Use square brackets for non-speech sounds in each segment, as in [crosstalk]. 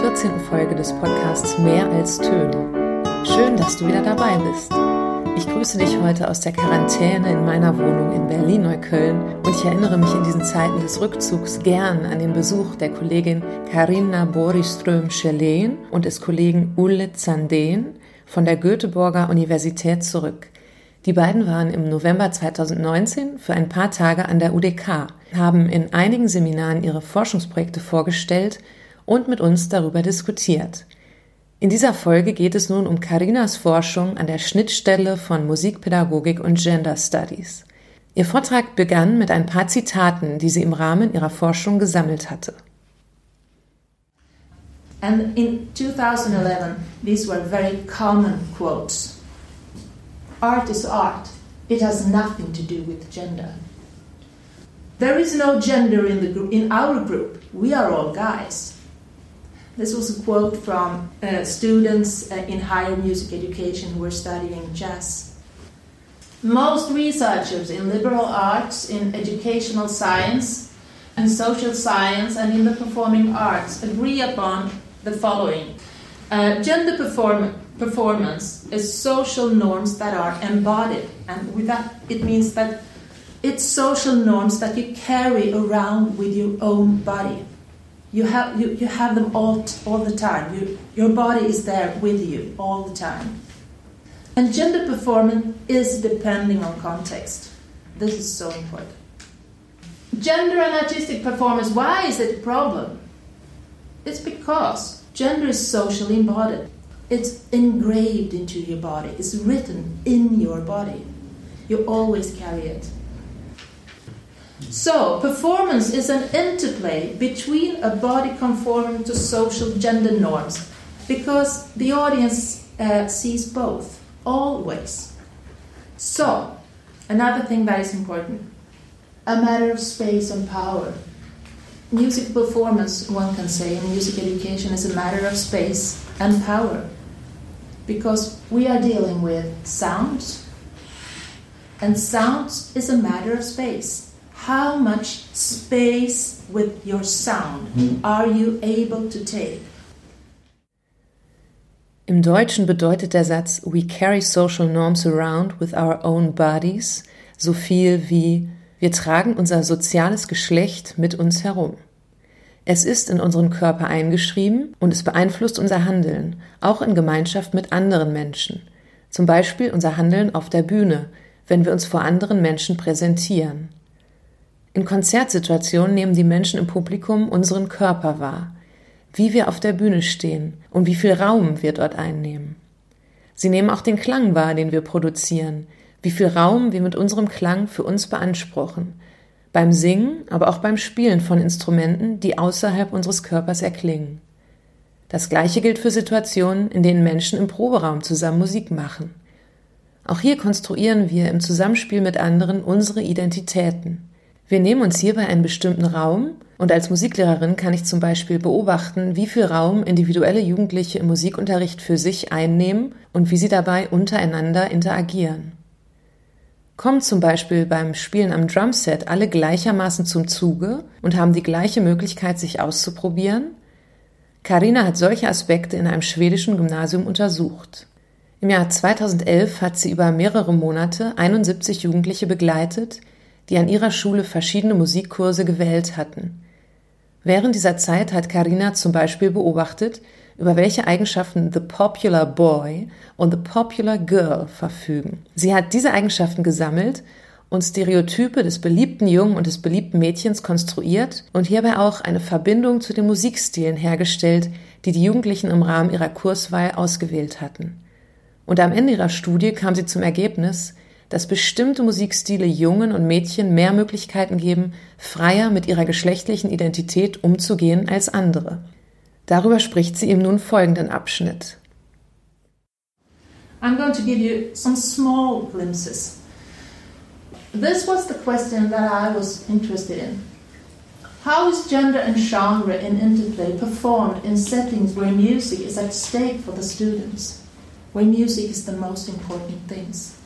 14. Folge des Podcasts Mehr als Töne. Schön, dass du wieder dabei bist. Ich grüße dich heute aus der Quarantäne in meiner Wohnung in Berlin-Neukölln und ich erinnere mich in diesen Zeiten des Rückzugs gern an den Besuch der Kollegin Karina Boriström-Schelen und des Kollegen Ulle Zandeen von der Göteborger Universität zurück. Die beiden waren im November 2019 für ein paar Tage an der UDK, haben in einigen Seminaren ihre Forschungsprojekte vorgestellt und mit uns darüber diskutiert. In dieser Folge geht es nun um Karinas Forschung an der Schnittstelle von Musikpädagogik und Gender Studies. Ihr Vortrag begann mit ein paar Zitaten, die sie im Rahmen ihrer Forschung gesammelt hatte. And in 2011, these were very common quotes. Art is art. It has nothing to do with gender. There is no gender in, the group, in our group. We are all guys. This was a quote from uh, students uh, in higher music education who were studying jazz. Most researchers in liberal arts, in educational science, and social science, and in the performing arts agree upon the following uh, gender perform performance is social norms that are embodied, and with that, it means that it's social norms that you carry around with your own body. You have, you, you have them all, all the time. You, your body is there with you all the time. And gender performance is depending on context. This is so important. Gender and artistic performance, why is it a problem? It's because gender is socially embodied. It's engraved into your body, it's written in your body. You always carry it. So, performance is an interplay between a body conforming to social gender norms because the audience uh, sees both, always. So, another thing that is important a matter of space and power. Music performance, one can say, and music education is a matter of space and power because we are dealing with sounds, and sounds is a matter of space. How much space with your sound are you able to take? Im Deutschen bedeutet der Satz We carry social norms around with our own bodies so viel wie Wir tragen unser soziales Geschlecht mit uns herum. Es ist in unseren Körper eingeschrieben und es beeinflusst unser Handeln, auch in Gemeinschaft mit anderen Menschen. Zum Beispiel unser Handeln auf der Bühne, wenn wir uns vor anderen Menschen präsentieren. In Konzertsituationen nehmen die Menschen im Publikum unseren Körper wahr, wie wir auf der Bühne stehen und wie viel Raum wir dort einnehmen. Sie nehmen auch den Klang wahr, den wir produzieren, wie viel Raum wir mit unserem Klang für uns beanspruchen, beim Singen, aber auch beim Spielen von Instrumenten, die außerhalb unseres Körpers erklingen. Das gleiche gilt für Situationen, in denen Menschen im Proberaum zusammen Musik machen. Auch hier konstruieren wir im Zusammenspiel mit anderen unsere Identitäten. Wir nehmen uns hierbei einen bestimmten Raum und als Musiklehrerin kann ich zum Beispiel beobachten, wie viel Raum individuelle Jugendliche im Musikunterricht für sich einnehmen und wie sie dabei untereinander interagieren. Kommen zum Beispiel beim Spielen am Drumset alle gleichermaßen zum Zuge und haben die gleiche Möglichkeit, sich auszuprobieren? Karina hat solche Aspekte in einem schwedischen Gymnasium untersucht. Im Jahr 2011 hat sie über mehrere Monate 71 Jugendliche begleitet, die an ihrer Schule verschiedene Musikkurse gewählt hatten. Während dieser Zeit hat Karina zum Beispiel beobachtet, über welche Eigenschaften The Popular Boy und The Popular Girl verfügen. Sie hat diese Eigenschaften gesammelt und Stereotype des beliebten Jungen und des beliebten Mädchens konstruiert und hierbei auch eine Verbindung zu den Musikstilen hergestellt, die die Jugendlichen im Rahmen ihrer Kurswahl ausgewählt hatten. Und am Ende ihrer Studie kam sie zum Ergebnis, dass bestimmte Musikstile Jungen und Mädchen mehr Möglichkeiten geben, freier mit ihrer geschlechtlichen Identität umzugehen als andere. Darüber spricht sie im nun folgenden Abschnitt. I'm going to give you some small glimpses. This was the question that I was interested in. How is gender and genre in interplay performed in settings where music is at stake for the students, where music is the most important things?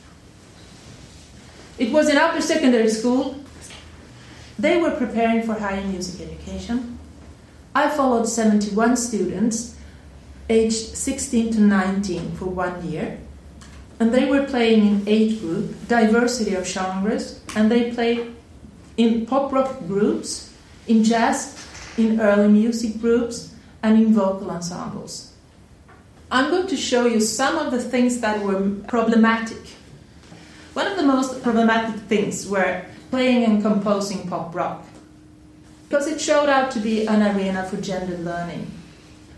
It was in upper secondary school. They were preparing for higher music education. I followed 71 students aged 16 to 19 for one year. And they were playing in eight groups, diversity of genres, and they played in pop rock groups, in jazz, in early music groups, and in vocal ensembles. I'm going to show you some of the things that were problematic. One of the most problematic things were playing and composing pop rock, because it showed out to be an arena for gender learning.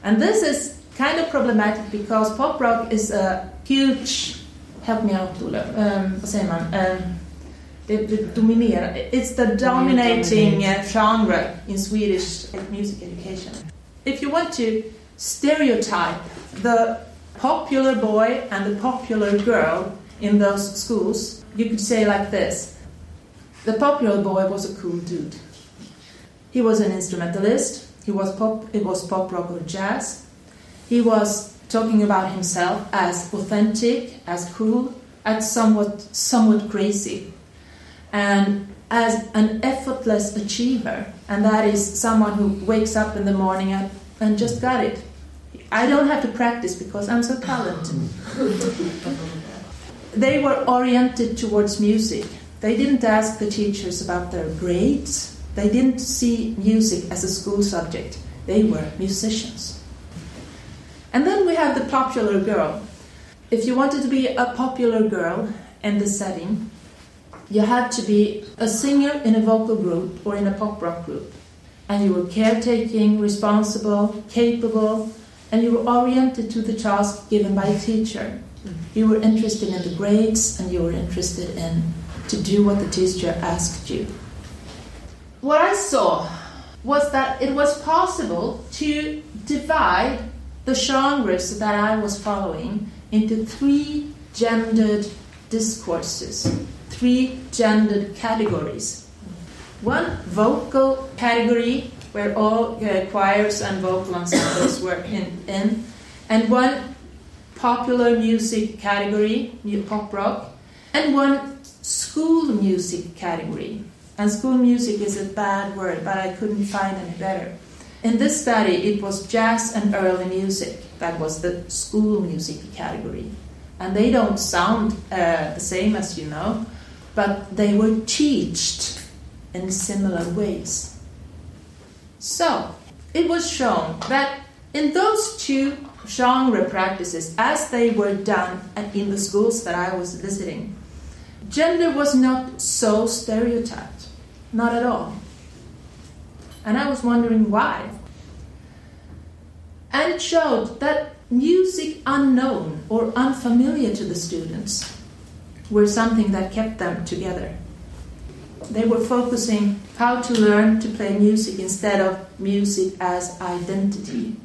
And this is kind of problematic because pop rock is a huge help me out Ola, um, vad säger man? Um, det, det dominerar. It's the dominating uh, genre in Swedish music education. If you want to stereotype the popular boy and the popular girl in those schools, you could say like this. The popular boy was a cool dude. He was an instrumentalist. He was pop. It was pop rock or jazz. He was talking about himself as authentic, as cool, as somewhat somewhat crazy, and as an effortless achiever. And that is someone who wakes up in the morning and, and just got it. I don't have to practice because I'm so talented. [laughs] they were oriented towards music. They didn't ask the teachers about their grades. They didn't see music as a school subject. They were musicians. And then we have the popular girl. If you wanted to be a popular girl in the setting, you had to be a singer in a vocal group or in a pop rock group. And you were caretaking, responsible, capable, and you were oriented to the task given by a teacher. You were interested in the grades and you were interested in to do what the teacher asked you. What I saw was that it was possible to divide the genres that I was following into three gendered discourses, three gendered categories. One vocal category where all uh, choirs and vocal ensembles were in, in, and one popular music category, pop rock, and one school music category. And school music is a bad word, but I couldn't find any better. In this study, it was jazz and early music. That was the school music category. And they don't sound uh, the same as you know, but they were teached in similar ways. So, it was shown that in those two genre practices, as they were done in the schools that I was visiting, gender was not so stereotyped. Not at all. And I was wondering why. And it showed that music unknown or unfamiliar to the students were something that kept them together. They were focusing how to learn to play music instead of music as identity.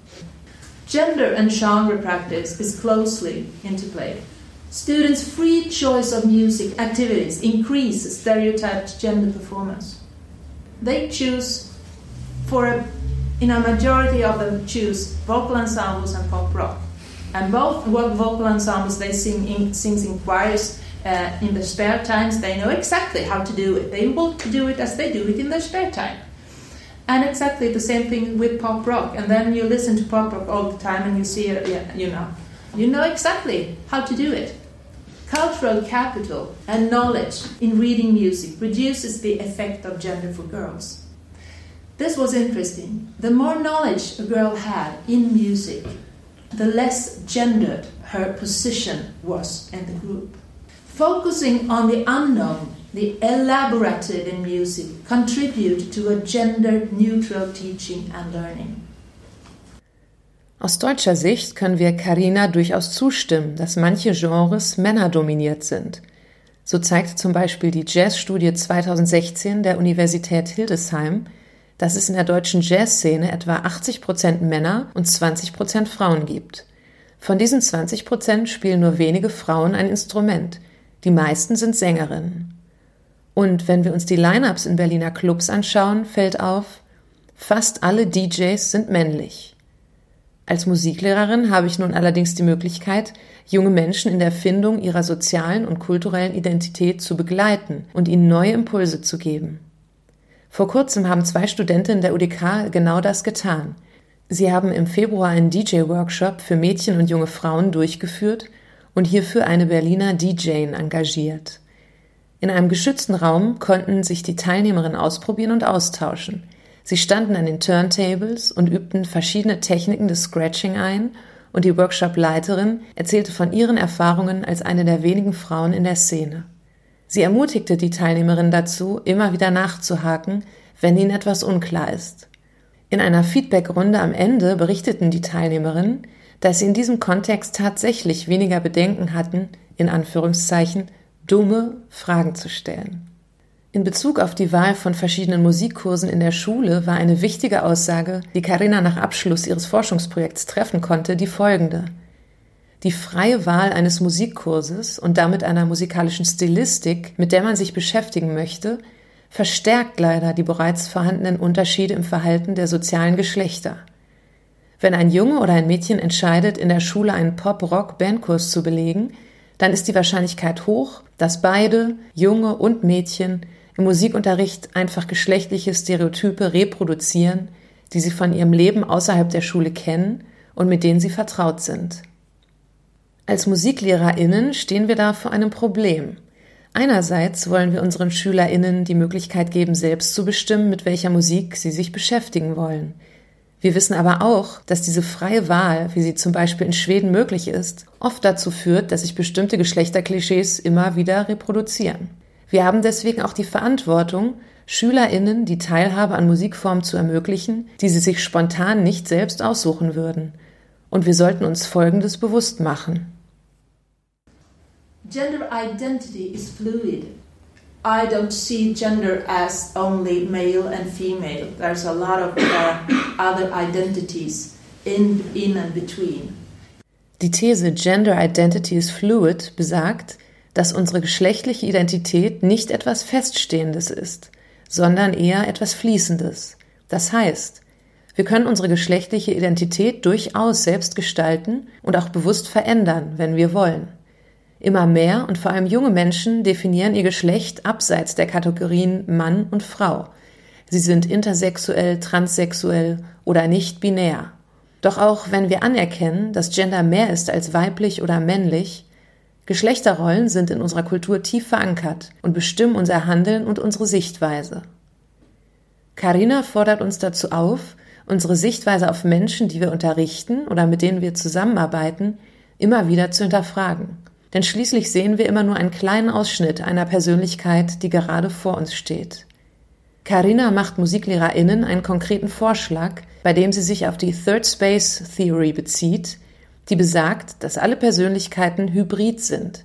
Gender and genre practice is closely interplayed. Students' free choice of music activities increase stereotyped gender performance. They choose for a, in a majority of them choose vocal ensembles and pop rock. And both vocal ensembles they sing in, sings in choirs uh, in their spare times. They know exactly how to do it. They will do it as they do it in their spare time. And exactly the same thing with pop rock. And then you listen to pop rock all the time and you see it, yeah, you know. You know exactly how to do it. Cultural capital and knowledge in reading music reduces the effect of gender for girls. This was interesting. The more knowledge a girl had in music, the less gendered her position was in the group. Focusing on the unknown, the elaborated in music, contribute to a gender neutral teaching and learning. Aus deutscher Sicht können wir Carina durchaus zustimmen, dass manche Genres männerdominiert sind. So zeigt zum Beispiel die Jazzstudie 2016 der Universität Hildesheim, dass es in der deutschen Jazzszene etwa 80 Prozent Männer und 20 Prozent Frauen gibt. Von diesen 20 Prozent spielen nur wenige Frauen ein Instrument. Die meisten sind Sängerinnen. Und wenn wir uns die Lineups in Berliner Clubs anschauen, fällt auf, fast alle DJs sind männlich. Als Musiklehrerin habe ich nun allerdings die Möglichkeit, junge Menschen in der Findung ihrer sozialen und kulturellen Identität zu begleiten und ihnen neue Impulse zu geben. Vor kurzem haben zwei Studentinnen der UDK genau das getan. Sie haben im Februar einen DJ-Workshop für Mädchen und junge Frauen durchgeführt und hierfür eine Berliner DJ engagiert. In einem geschützten Raum konnten sich die Teilnehmerinnen ausprobieren und austauschen. Sie standen an den Turntables und übten verschiedene Techniken des Scratching ein und die Workshop-Leiterin erzählte von ihren Erfahrungen als eine der wenigen Frauen in der Szene. Sie ermutigte die Teilnehmerin dazu, immer wieder nachzuhaken, wenn ihnen etwas unklar ist. In einer Feedbackrunde am Ende berichteten die Teilnehmerinnen, dass sie in diesem Kontext tatsächlich weniger Bedenken hatten, in Anführungszeichen, dumme Fragen zu stellen. In Bezug auf die Wahl von verschiedenen Musikkursen in der Schule war eine wichtige Aussage, die Carina nach Abschluss ihres Forschungsprojekts treffen konnte, die folgende – die freie Wahl eines Musikkurses und damit einer musikalischen Stilistik, mit der man sich beschäftigen möchte, verstärkt leider die bereits vorhandenen Unterschiede im Verhalten der sozialen Geschlechter. Wenn ein Junge oder ein Mädchen entscheidet, in der Schule einen Pop-Rock-Bandkurs zu belegen, dann ist die Wahrscheinlichkeit hoch, dass beide, Junge und Mädchen, im Musikunterricht einfach geschlechtliche Stereotype reproduzieren, die sie von ihrem Leben außerhalb der Schule kennen und mit denen sie vertraut sind. Als Musiklehrerinnen stehen wir da vor einem Problem. Einerseits wollen wir unseren Schülerinnen die Möglichkeit geben, selbst zu bestimmen, mit welcher Musik sie sich beschäftigen wollen. Wir wissen aber auch, dass diese freie Wahl, wie sie zum Beispiel in Schweden möglich ist, oft dazu führt, dass sich bestimmte Geschlechterklischees immer wieder reproduzieren. Wir haben deswegen auch die Verantwortung, SchülerInnen die Teilhabe an Musikformen zu ermöglichen, die sie sich spontan nicht selbst aussuchen würden. Und wir sollten uns Folgendes bewusst machen. gender identity is fluid. I don't see gender as only male and female. There's a lot of uh, other identities in, in and between. Die These Gender Identity is Fluid besagt, dass unsere geschlechtliche Identität nicht etwas Feststehendes ist, sondern eher etwas Fließendes. Das heißt, wir können unsere geschlechtliche Identität durchaus selbst gestalten und auch bewusst verändern, wenn wir wollen. Immer mehr und vor allem junge Menschen definieren ihr Geschlecht abseits der Kategorien Mann und Frau. Sie sind intersexuell, transsexuell oder nicht binär. Doch auch wenn wir anerkennen, dass Gender mehr ist als weiblich oder männlich, Geschlechterrollen sind in unserer Kultur tief verankert und bestimmen unser Handeln und unsere Sichtweise. Carina fordert uns dazu auf, unsere Sichtweise auf Menschen, die wir unterrichten oder mit denen wir zusammenarbeiten, immer wieder zu hinterfragen denn schließlich sehen wir immer nur einen kleinen Ausschnitt einer Persönlichkeit, die gerade vor uns steht. Carina macht MusiklehrerInnen einen konkreten Vorschlag, bei dem sie sich auf die Third Space Theory bezieht, die besagt, dass alle Persönlichkeiten hybrid sind.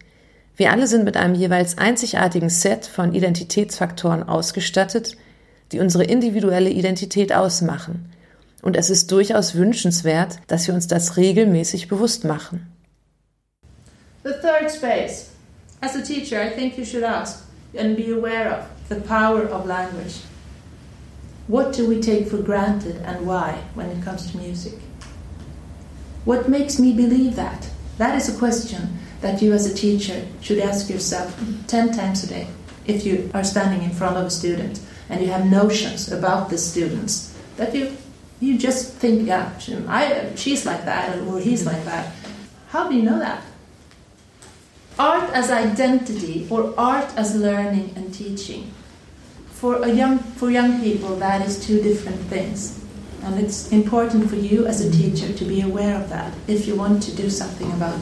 Wir alle sind mit einem jeweils einzigartigen Set von Identitätsfaktoren ausgestattet, die unsere individuelle Identität ausmachen. Und es ist durchaus wünschenswert, dass wir uns das regelmäßig bewusst machen. The third space. As a teacher, I think you should ask and be aware of the power of language. What do we take for granted and why when it comes to music? What makes me believe that? That is a question that you as a teacher should ask yourself 10 times a day if you are standing in front of a student and you have notions about the students that you you just think yeah I, she's like that or he's like that how do you know that art as identity or art as learning and teaching. For, a young, for young people, that is two different things. And it's important for you as a teacher to be aware of that if you want to do something about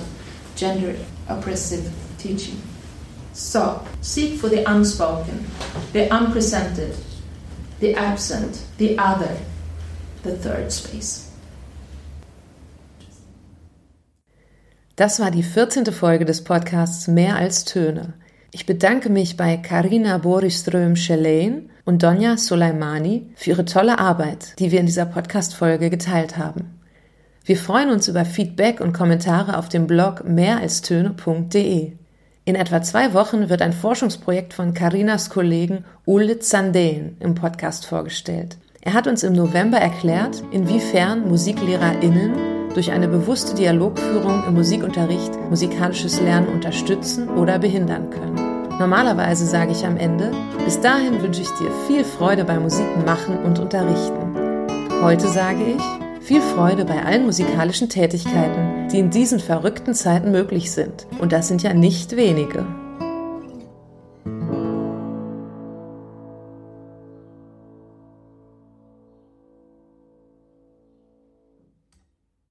gender oppressive teaching. So, seek for the unspoken, the unpresented, the absent, the other, the third space. Das war die 14. Folge des Podcasts Mehr als Töne. Ich bedanke mich bei Karina Boriström Schelein und Donja Soleimani für ihre tolle Arbeit, die wir in dieser Podcast-Folge geteilt haben. Wir freuen uns über Feedback und Kommentare auf dem Blog mehralstöne.de. In etwa zwei Wochen wird ein Forschungsprojekt von Karinas Kollegen Ulle Zandeen im Podcast vorgestellt. Er hat uns im November erklärt, inwiefern MusiklehrerInnen durch eine bewusste Dialogführung im Musikunterricht musikalisches Lernen unterstützen oder behindern können. Normalerweise sage ich am Ende, bis dahin wünsche ich dir viel Freude beim Musik machen und unterrichten. Heute sage ich, viel Freude bei allen musikalischen Tätigkeiten, die in diesen verrückten Zeiten möglich sind. Und das sind ja nicht wenige.